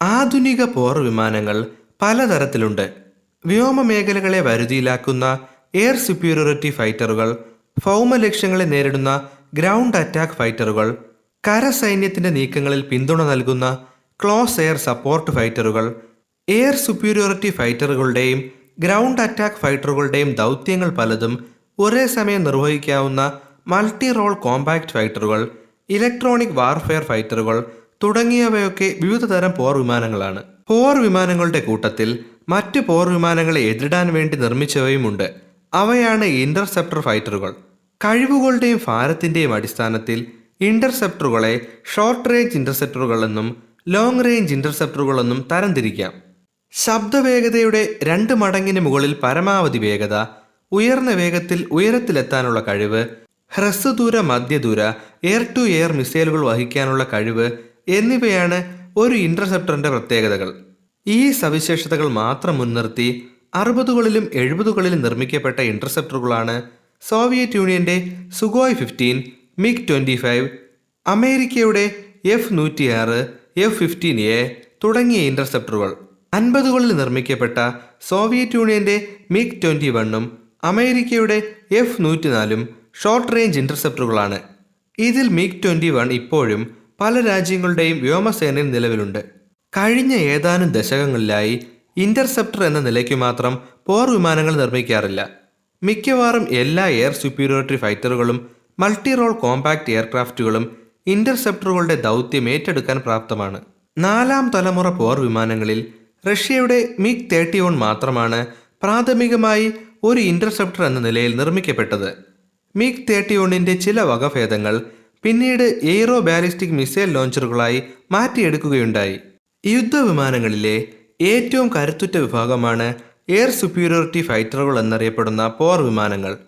ആധുനിക പോർ വിമാനങ്ങൾ പലതരത്തിലുണ്ട്. വ്യോമ മേഖലകളെ വരുതിയിലാക്കുന്ന എയർ സുപ്പീരിയോറിറ്റി ഫൈറ്ററുകൾ ഭൗമ ലക്ഷ്യങ്ങളെ നേരിടുന്ന ഗ്രൗണ്ട് അറ്റാക്ക് ഫൈറ്ററുകൾ കരസൈന്യത്തിന്റെ നീക്കങ്ങളിൽ പിന്തുണ നൽകുന്ന ക്ലോസ് എയർ സപ്പോർട്ട് ഫൈറ്ററുകൾ എയർ സുപ്പീരിയോറിറ്റി ഫൈറ്ററുകളുടെയും ഗ്രൗണ്ട് അറ്റാക്ക് ഫൈറ്ററുകളുടെയും ദൗത്യങ്ങൾ പലതും ഒരേ സമയം നിർവഹിക്കാവുന്ന മൾട്ടി റോൾ കോമ്പാക്ട് ഫൈറ്ററുകൾ ഇലക്ട്രോണിക് വാർഫെയർ ഫൈറ്ററുകൾ തുടങ്ങിയവയൊക്കെ വിവിധ തരം പോർ വിമാനങ്ങളാണ്. പോർ വിമാനങ്ങളുടെ കൂട്ടത്തിൽ മറ്റ് പോർ വിമാനങ്ങളെ എതിരിടാൻ വേണ്ടി നിർമ്മിച്ചവയുമുണ്ട്. അവയാണ് ഇന്റർസെപ്റ്റർ ഫൈറ്ററുകൾ. കഴിവുകളുടെയും ഭാരത്തിന്റെയും അടിസ്ഥാനത്തിൽ ഇന്റർസെപ്റ്ററുകളെ ഷോർട്ട് റേഞ്ച് ഇന്റർസെപ്റ്ററുകൾ എന്നും ലോങ് റേഞ്ച് ഇന്റർസെപ്റ്ററുകൾ എന്നും തരംതിരിക്കാം. ശബ്ദവേഗതയുടെ രണ്ട് മടങ്ങിന് മുകളിൽ പരമാവധി വേഗത ഉയർന്ന വേഗത്തിൽ ഉയരത്തിലെത്താനുള്ള കഴിവ് ഹ്രസ്വദൂര മധ്യദൂര എയർ ടു എയർ മിസൈലുകൾ വഹിക്കാനുള്ള കഴിവ് എന്നിവയാണ് ഒരു ഇന്റർസെപ്റ്ററിന്റെ പ്രത്യേകതകൾ. ഈ സവിശേഷതകൾ മാത്രം മുൻനിർത്തി അറുപതുകളിലും എഴുപതുകളിലും നിർമ്മിക്കപ്പെട്ട ഇന്റർസെപ്റ്ററുകളാണ് സോവിയറ്റ് യൂണിയന്റെ Sukhoi fifteen MiG twenty five അമേരിക്കയുടെ എഫ് നൂറ്റിയാറ് എഫ് ഫിഫ്റ്റീൻ എ തുടങ്ങിയ ഇന്റർസെപ്റ്ററുകൾ അൻപതുകളിൽ നിർമ്മിക്കപ്പെട്ട സോവിയറ്റ് യൂണിയന്റെ മിഗ് ട്വന്റി വണ്ണും അമേരിക്കയുടെ എഫ് നൂറ്റിനാലും ഷോർട്ട് റേഞ്ച് ഇന്റർസെപ്റ്ററുകളാണ് ഇതിൽ മിഗ് ട്വന്റി വൺ ഇപ്പോഴും പല രാജ്യങ്ങളുടെയും വ്യോമസേനയിൽ നിലവിലുണ്ട്. കഴിഞ്ഞ ഏതാനും ദശകങ്ങളിലായി ഇന്റർസെപ്റ്റർ എന്ന നിലയ്ക്ക് മാത്രം പോർ വിമാനങ്ങൾ നിർമ്മിക്കാറില്ല. മിക്കവാറും എല്ലാ എയർ സുപ്പീരിയോറിറ്റി ഫൈറ്ററുകളും മൾട്ടി റോൾ കോമ്പാക്ട് എയർക്രാഫ്റ്റുകളും ഇന്റർസെപ്റ്ററുകളുടെ ദൗത്യം ഏറ്റെടുക്കാൻ പ്രാപ്തമാണ്. നാലാം തലമുറ പോർ വിമാനങ്ങളിൽ റഷ്യയുടെ മിഗ് തേർട്ടി വൺ മാത്രമാണ് പ്രാഥമികമായി ഒരു ഇന്റർസെപ്റ്റർ എന്ന നിലയിൽ നിർമ്മിക്കപ്പെട്ടത്. മിഗ് തേർട്ടി വണ്ണിന്റെ ചില വകഭേദങ്ങൾ പിന്നീട് എയ്റോ ബാലിസ്റ്റിക് മിസൈൽ ലോഞ്ചറുകളായി മാറ്റിയെടുക്കുകയുണ്ടായി. യുദ്ധവിമാനങ്ങളിലെ ഏറ്റവും കരുത്തുറ്റ വിഭാഗമാണ് എയർ സുപ്പീരിയോറിറ്റി ഫൈറ്ററുകൾ എന്നറിയപ്പെടുന്ന പോർ വിമാനങ്ങൾ.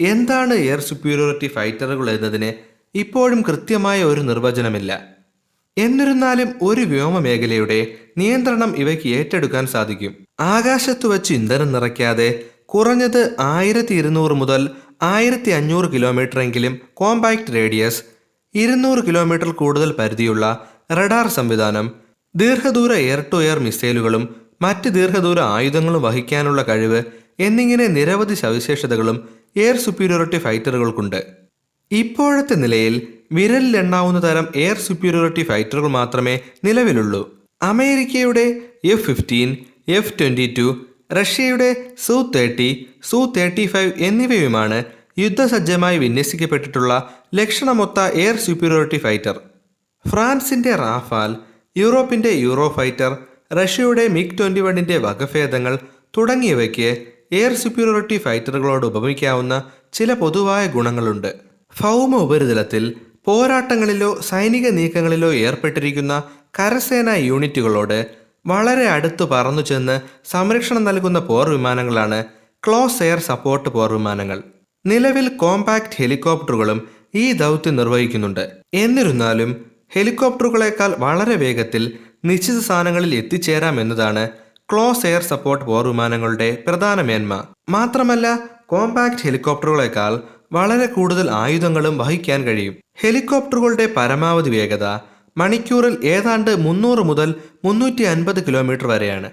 എന്താണ് എയർ സുപ്പീരിയോറിറ്റി ഫൈറ്ററുകൾ എന്നതിന് ഇപ്പോഴും കൃത്യമായ ഒരു നിർവചനമില്ല. എന്നിരുന്നാലും ഒരു വ്യോമ മേഖലയുടെ നിയന്ത്രണം ഇവയ്ക്ക് ഏറ്റെടുക്കാൻ സാധിക്കും. ആകാശത്ത് വച്ച് ഇന്ധനം നിറയ്ക്കാതെ കുറഞ്ഞത് ആയിരത്തി ഇരുന്നൂറ് മുതൽ ആയിരത്തി അഞ്ഞൂറ് കിലോമീറ്റർ എങ്കിലും കോമ്പാക്ട് റേഡിയസ് ഇരുന്നൂറ് കിലോമീറ്റർ കൂടുതൽ പരിധിയുള്ള റഡാർ സംവിധാനം ദീർഘദൂര എയർ ടു എയർ മിസൈലുകളും മറ്റ് ദീർഘദൂര ആയുധങ്ങളും വഹിക്കാനുള്ള കഴിവ് എന്നിങ്ങനെ നിരവധി സവിശേഷതകളും എയർ സുപ്പീരിയോറിറ്റി ഫൈറ്ററുകൾക്കുണ്ട്. ഇപ്പോഴത്തെ നിലയിൽ വിരലിലെണ്ണാവുന്ന തരം എയർ സുപ്പീരിയോറിറ്റി ഫൈറ്ററുകൾ മാത്രമേ നിലവിലുള്ളൂ. അമേരിക്കയുടെ F fifteen F twenty two റഷ്യയുടെ സു തേർട്ടി സു തേർട്ടി ഫൈവ് എന്നിവയുമാണ് യുദ്ധസജ്ജമായി വിന്യസിക്കപ്പെട്ടിട്ടുള്ള ലക്ഷണമൊത്ത എയർ സുപ്പീരിയോറിറ്റി ഫൈറ്റർ. ഫ്രാൻസിന്റെ റാഫാൽ യൂറോപ്പിന്റെ യൂറോ ഫൈറ്റർ റഷ്യയുടെ മിഗ് ട്വന്റി വണ്ണിന്റെ വകഭേദങ്ങൾ തുടങ്ങിയവയ്ക്ക് എയർ സുപ്പീരിയോറിറ്റി ഫൈറ്ററുകളോട് ഉപമിക്കാവുന്ന ചില പൊതുവായ ഗുണങ്ങളുണ്ട്. ഭൗമ ഉപരിതലത്തിൽ പോരാട്ടങ്ങളിലോ സൈനിക നീക്കങ്ങളിലോ ഏർപ്പെട്ടിരിക്കുന്ന കരസേനാ യൂണിറ്റുകളോട് വളരെ അടുത്ത് പറന്നു ചെന്ന് സംരക്ഷണം നൽകുന്ന പോർ വിമാനങ്ങളാണ് ക്ലോസ് എയർ സപ്പോർട്ട് പോർ വിമാനങ്ങൾ. നിലവിൽ കോമ്പാക്ട് ഹെലികോപ്റ്ററുകളും ഈ ദൗത്യം നിർവഹിക്കുന്നുണ്ട്. എന്നിരുന്നാലും ഹെലികോപ്റ്ററുകളെക്കാൾ വളരെ വേഗത്തിൽ നിശ്ചിത സ്ഥാനങ്ങളിൽ എത്തിച്ചേരാം എന്നതാണ് ക്ലോസ് എയർ സപ്പോർട്ട് പോർ വിമാനങ്ങളുടെ പ്രധാന മേന്മ. മാത്രമല്ല കോമ്പാക്ട് ഹെലികോപ്റ്ററുകളെക്കാൾ വളരെ കൂടുതൽ ആയുധങ്ങളും വഹിക്കാൻ കഴിയും. ഹെലികോപ്റ്ററുകളുടെ പരമാവധി വേഗത മണിക്കൂറിൽ ഏതാണ്ട് മുന്നൂറ് മുതൽ മുന്നൂറ്റി അൻപത് കിലോമീറ്റർ വരെയാണ്.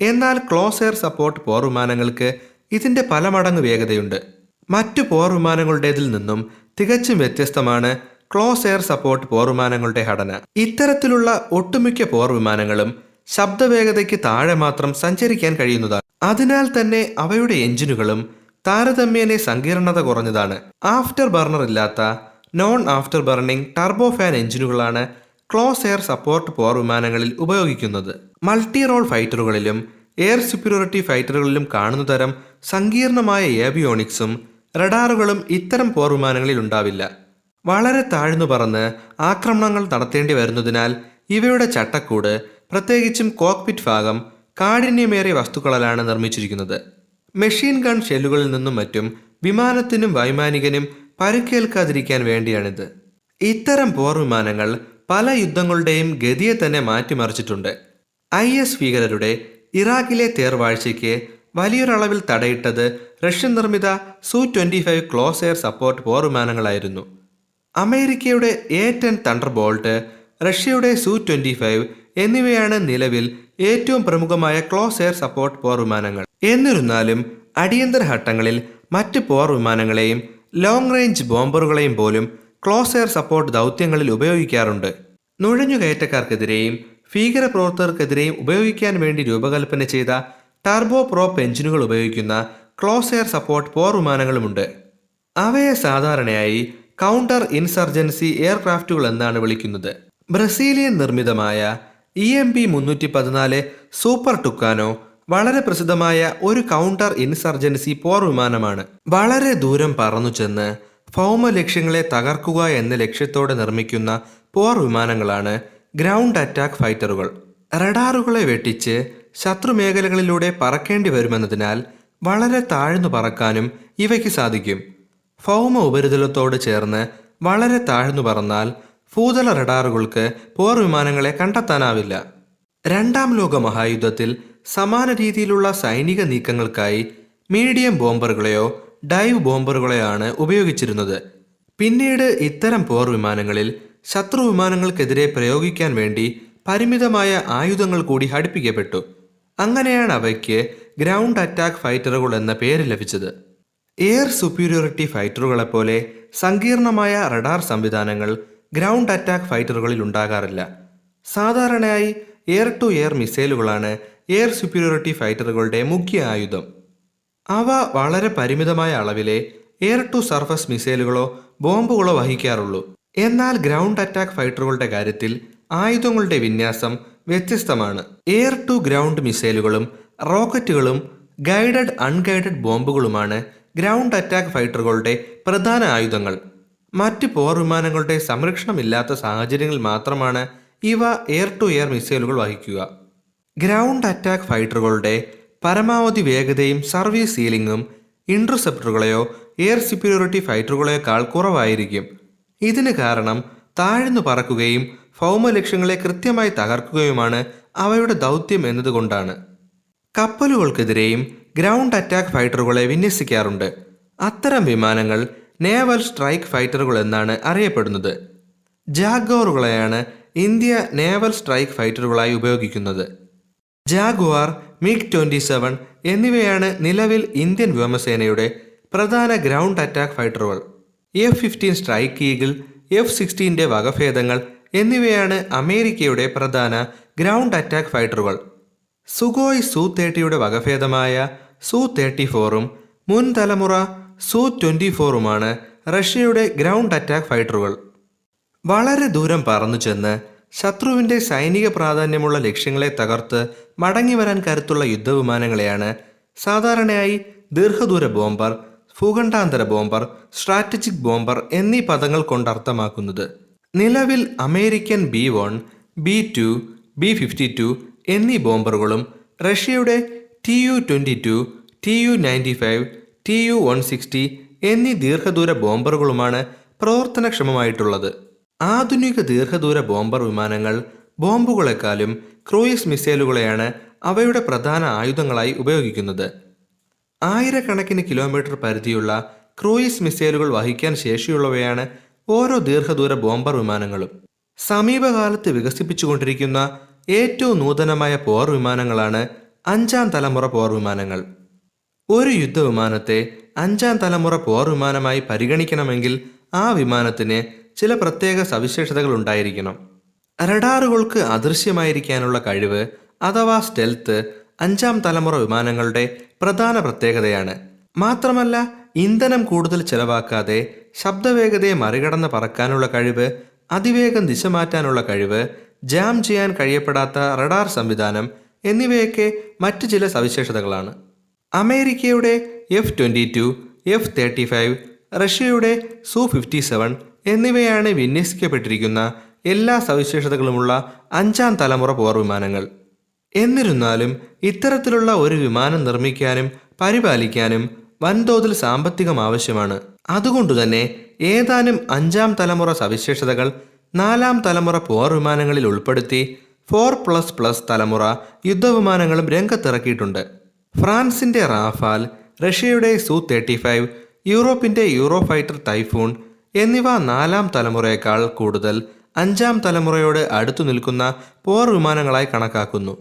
എന്നാൽ ക്ലോസ് എയർ സപ്പോർട്ട് പോർ വിമാനങ്ങൾക്ക് ഇതിന്റെ പല മടങ്ങ് വേഗതയുണ്ട്. മറ്റു പോർ വിമാനങ്ങളുടേതിൽ നിന്നും തികച്ചും വ്യത്യസ്തമാണ് ക്ലോസ് എയർ സപ്പോർട്ട് പോർ വിമാനങ്ങളുടെ ഘടന. ഇത്തരത്തിലുള്ള ഒട്ടുമിക്ക പോർ വിമാനങ്ങളും ശബ്ദവേഗതയ്ക്ക് താഴെ മാത്രം സഞ്ചരിക്കാൻ കഴിയുന്നതാണ്. അതിനാൽ തന്നെ അവയുടെ എഞ്ചിനുകളും താരതമ്യേന സങ്കീർണത കുറഞ്ഞതാണ്. ആഫ്റ്റർ ബർണർ ഇല്ലാത്ത non afterburning turbofan എഞ്ചിനുകളാണ് ക്ലോസ് എയർ സപ്പോർട്ട് പോർ വിമാനങ്ങളിൽ ഉപയോഗിക്കുന്നത്. മൾട്ടി റോൾ ഫൈറ്ററുകളിലും എയർ സുപ്യൂരിറ്റി ഫൈറ്ററുകളിലും കാണുന്ന തരം സങ്കീർണമായ ഏബിയോണിക്സും റഡാറുകളും ഇത്തരം പോർ വിമാനങ്ങളിൽ ഉണ്ടാവില്ല. വളരെ താഴ്ന്നു പറന്ന് ആക്രമണങ്ങൾ നടത്തേണ്ടി വരുന്നതിനാൽ ഇവയുടെ ചട്ടക്കൂട് പ്രത്യേകിച്ചും കോക്പിറ്റ് ഭാഗം കാഠിന്യമേറിയ വസ്തുക്കളാണ് നിർമ്മിച്ചിരിക്കുന്നത്. മെഷീൻ ഗൺ ഷെല്ലുകളിൽ നിന്നും മറ്റും വിമാനത്തിനും വൈമാനികനും പരുക്കേൽക്കാതിരിക്കാൻ വേണ്ടിയാണിത്. ഇത്തരം പോർ വിമാനങ്ങൾ പല യുദ്ധങ്ങളുടെയും ഗതിയെ തന്നെ മാറ്റിമറിച്ചിട്ടുണ്ട്. ഐ എസ് ഭീകരരുടെ ഇറാഖിലെ തേർവാഴ്ചയ്ക്ക് വലിയൊരളവിൽ തടയിട്ടത് റഷ്യൻ നിർമ്മിത Su twenty five close air support പോർ വിമാനങ്ങളായിരുന്നു. അമേരിക്കയുടെ എ ടെൻ തണ്ടർ ബോൾട്ട് റഷ്യയുടെ സു ട്വന്റി ഫൈവ് എന്നിവയാണ് നിലവിൽ ഏറ്റവും പ്രമുഖമായ ക്ലോസ് എയർ സപ്പോർട്ട് പോർ വിമാനങ്ങൾ. എന്നിരുന്നാലും അടിയന്തര ഘട്ടങ്ങളിൽ മറ്റ് പോർ വിമാനങ്ങളെയും ലോങ് റേഞ്ച് ബോംബറുകളെയും പോലും ക്ലോസ് എയർ സപ്പോർട്ട് ദൗത്യങ്ങളിൽ ഉപയോഗിക്കാറുണ്ട്. നുഴഞ്ഞുകയറ്റക്കാർക്കെതിരെയും ഭീകരപ്രവർത്തകർക്കെതിരെയും ഉപയോഗിക്കാൻ വേണ്ടി രൂപകൽപ്പന ചെയ്ത ടർബോ പ്രോപ്പ് എഞ്ചിനുകൾ ഉപയോഗിക്കുന്ന ക്ലോസ് എയർ സപ്പോർട്ട് പോർ വിമാനങ്ങളുമുണ്ട്. അവയെ സാധാരണയായി കൗണ്ടർ ഇൻസർജൻസി എയർക്രാഫ്റ്റുകൾ എന്നാണ് വിളിക്കുന്നത്. ബ്രസീലിയൻ നിർമ്മിതമായ ഇ എം പി മുന്നൂറ്റി പതിനാല് സൂപ്പർ ടുക്കാനോ വളരെ പ്രസിദ്ധമായ ഒരു കൗണ്ടർ ഇൻസർജൻസി പോർ വിമാനമാണ്. വളരെ ദൂരം പറന്നു ചെന്ന് ഭൗമ ലക്ഷ്യങ്ങളെ തകർക്കുക എന്ന ലക്ഷ്യത്തോടെ നിർമ്മിക്കുന്ന പോർ വിമാനങ്ങളാണ് ഗ്രൗണ്ട് അറ്റാക്ക് ഫൈറ്ററുകൾ. റഡാറുകളെ വെട്ടിച്ച് ശത്രുമേഖലകളിലൂടെ പറക്കേണ്ടി വരുമെന്നതിനാൽ വളരെ താഴ്ന്നു പറക്കാനും ഇവയ്ക്ക് സാധിക്കും. ഭൗമ ഉപരിതലത്തോട് ചേർന്ന് വളരെ താഴ്ന്നു പറന്നാൽ ഭൂതല റഡാറുകൾക്ക് പോർ വിമാനങ്ങളെ കണ്ടെത്താനാവില്ല. രണ്ടാം ലോക മഹായുദ്ധത്തിൽ സമാന രീതിയിലുള്ള സൈനിക നീക്കങ്ങൾക്കായി മീഡിയം ബോംബറുകളെയോ ഡൈവ് ബോംബറുകളെയാണ് ഉപയോഗിച്ചിരുന്നത്. പിന്നീട് ഇത്തരം പോർ വിമാനങ്ങളിൽ ശത്രു വിമാനങ്ങൾക്കെതിരെ പ്രയോഗിക്കാൻ വേണ്ടി പരിമിതമായ ആയുധങ്ങൾ കൂടി ഘടിപ്പിക്കപ്പെട്ടു. അങ്ങനെയാണ് അവയ്ക്ക് ഗ്രൗണ്ട് അറ്റാക്ക് ഫൈറ്ററുകൾ എന്ന പേര് ലഭിച്ചത്. എയർ സുപ്പീരിയോറിറ്റി ഫൈറ്ററുകളെപ്പോലെ സങ്കീർണമായ റഡാർ സംവിധാനങ്ങൾ ഗ്രൗണ്ട് അറ്റാക്ക് ഫൈറ്ററുകളിൽ ഉണ്ടാകാറില്ല. സാധാരണയായി എയർ ടു എയർ മിസൈലുകളാണ് എയർ സുപ്പീരിയോറിറ്റി ഫൈറ്ററുകളുടെ മുഖ്യ ആയുധം. അവ വളരെ പരിമിതമായ അളവിലെ എയർ ടു സർഫസ് മിസൈലുകളോ ബോംബുകളോ വഹിക്കാറുള്ളൂ. എന്നാൽ ഗ്രൗണ്ട് അറ്റാക്ക് ഫൈറ്ററുകളുടെ കാര്യത്തിൽ ആയുധങ്ങളുടെ വിന്യാസം വ്യത്യസ്തമാണ്. എയർ ടു ഗ്രൗണ്ട് മിസൈലുകളും റോക്കറ്റുകളും ഗൈഡഡ് അൺഗൈഡഡ് ബോംബുകളുമാണ് ഗ്രൗണ്ട് അറ്റാക്ക് ഫൈറ്ററുകളുടെ പ്രധാന ആയുധങ്ങൾ. മറ്റ് പോർ വിമാനങ്ങളുടെ സംരക്ഷണമില്ലാത്ത സാഹചര്യങ്ങളിൽ മാത്രമാണ് ഇവ എയർ ടു എയർ മിസൈലുകൾ വഹിക്കുക. ഗ്രൗണ്ട് അറ്റാക്ക് ഫൈറ്ററുകളുടെ പരമാവധി വേഗതയും സർവീസ് സീലിംഗും ഇന്റർസെപ്റ്ററുകളെയോ എയർ സുപ്പീരിയോറിറ്റി ഫൈറ്ററുകളെക്കാൾ കുറവായിരിക്കും. ഇതിന് കാരണം താഴ്ന്നു പറക്കുകയും ഭൗമ ലക്ഷ്യങ്ങളെ കൃത്യമായി തകർക്കുകയുമാണ് അവയുടെ ദൗത്യം എന്നതുകൊണ്ടാണ്. കപ്പലുകൾക്കെതിരെയും ഗ്രൗണ്ട് അറ്റാക്ക് ഫൈറ്ററുകളെ വിന്യസിക്കാറുണ്ട്. അത്തരം വിമാനങ്ങൾ നേവൽ സ്ട്രൈക്ക് ഫൈറ്ററുകൾ എന്നാണ് അറിയപ്പെടുന്നത്. ജാഗോറുകളെയാണ് ഇന്ത്യ നേവൽ സ്ട്രൈക്ക് ഫൈറ്ററുകളായി ഉപയോഗിക്കുന്നത്. ജാഗ്വാർ മിഗ് ട്വന്റി സെവൻ എന്നിവയാണ് നിലവിൽ ഇന്ത്യൻ വ്യോമസേനയുടെ പ്രധാന ground attack ഫൈറ്ററുകൾ. F fifteen strike eagle F സിക്സ്റ്റീന്റെ വകഭേദങ്ങൾ എന്നിവയാണ് അമേരിക്കയുടെ പ്രധാന ഗ്രൗണ്ട് അറ്റാക്ക് ഫൈറ്ററുകൾ. സുഗോയ് സു തേർട്ടിയുടെ വകഭേദമായ സു തേർട്ടി ഫോറും മുൻ തലമുറ സു ട്വന്റി ഫോറുമാണ് റഷ്യയുടെ ഗ്രൗണ്ട് അറ്റാക്ക് ഫൈറ്ററുകൾ. വളരെ ദൂരം പറന്നു ചെന്ന് ശത്രുവിന്റെ സൈനിക പ്രാധാന്യമുള്ള ലക്ഷ്യങ്ങളെ തകർത്ത് മടങ്ങി വരാൻ കരുത്തുള്ള യുദ്ധവിമാനങ്ങളെയാണ് സാധാരണയായി ദീർഘദൂര ബോംബർ ഭൂഖണ്ഡാന്തര ബോംബർ സ്ട്രാറ്റജിക് ബോംബർ എന്നീ പദങ്ങൾ കൊണ്ട് അർത്ഥമാക്കുന്നത്. നിലവിൽ American B one B two B fifty two എന്നീ ബോംബറുകളും റഷ്യയുടെ T U twenty two T U ninety five T U one sixty എന്നീ ദീർഘദൂര ബോംബറുകളുമാണ് പ്രവർത്തനക്ഷമമായിട്ടുള്ളത്. ആധുനിക ദീർഘദൂര ബോംബർ വിമാനങ്ങൾ ബോംബുകളെക്കാളും ക്രൂയിസ് മിസൈലുകളെയാണ് അവയുടെ പ്രധാന ആയുധങ്ങളായി ഉപയോഗിക്കുന്നത്. ആയിരക്കണക്കിന് കിലോമീറ്റർ പരിധിയുള്ള ക്രൂയിസ് മിസൈലുകൾ വഹിക്കാൻ ശേഷിയുള്ളവയാണ് ഓരോ ദീർഘദൂര ബോംബർ വിമാനങ്ങളും. സമീപകാലത്ത് വികസിപ്പിച്ചുകൊണ്ടിരിക്കുന്ന ഏറ്റവും നൂതനമായ പോർ വിമാനങ്ങളാണ് അഞ്ചാം തലമുറ പോർ വിമാനങ്ങൾ. ഒരു യുദ്ധവിമാനത്തെ അഞ്ചാം തലമുറ പോർ വിമാനമായി പരിഗണിക്കണമെങ്കിൽ ആ വിമാനത്തിന് ചില പ്രത്യേക സവിശേഷതകൾ ഉണ്ടായിരിക്കണം. റഡാറുകൾക്ക് അദൃശ്യമായിരിക്കാനുള്ള കഴിവ് അഥവാ സ്റ്റെൽത്ത് അഞ്ചാം തലമുറ വിമാനങ്ങളുടെ പ്രധാന പ്രത്യേകതയാണ്. മാത്രമല്ല ഇന്ധനം കൂടുതൽ ചെലവാക്കാതെ ശബ്ദവേഗതയെ മറികടന്ന് പറക്കാനുള്ള കഴിവ് അതിവേഗം ദിശ മാറ്റാനുള്ള കഴിവ് ജാം ചെയ്യാൻ കഴിയപ്പെടാത്ത റഡാർ സംവിധാനം എന്നിവയൊക്കെ മറ്റു ചില സവിശേഷതകളാണ്. അമേരിക്കയുടെ F twenty two F thirty five റഷ്യയുടെ സു ഫിഫ്റ്റി സെവൻ എന്നിവയാണ് വിന്യസിക്കപ്പെട്ടിരിക്കുന്ന എല്ലാ സവിശേഷതകളുമുള്ള അഞ്ചാം തലമുറ പോർ വിമാനങ്ങൾ. എന്നിരുന്നാലും ഇത്തരത്തിലുള്ള ഒരു വിമാനം നിർമ്മിക്കാനും പരിപാലിക്കാനും വൻതോതിൽ സാമ്പത്തികം ആവശ്യമാണ്. അതുകൊണ്ടുതന്നെ ഏതാനും അഞ്ചാം തലമുറ സവിശേഷതകൾ നാലാം തലമുറ പോർ വിമാനങ്ങളിൽ ഉൾപ്പെടുത്തി ഫോർ പ്ലസ് പ്ലസ് തലമുറ യുദ്ധവിമാനങ്ങളും രംഗത്തിറക്കിയിട്ടുണ്ട്. ഫ്രാൻസിന്റെ റാഫാൽ റഷ്യയുടെ സു തേർട്ടി ഫൈവ് യൂറോപ്പിന്റെ യൂറോ ഫൈറ്റർ ടൈഫൂൺ എന്നിവ നാലാം തലമുറയേക്കാൾ കൂടുതൽ അഞ്ചാം തലമുറയോട് അടുത്തു നിൽക്കുന്ന പോർ വിമാനങ്ങളായി കണക്കാക്കുന്നു.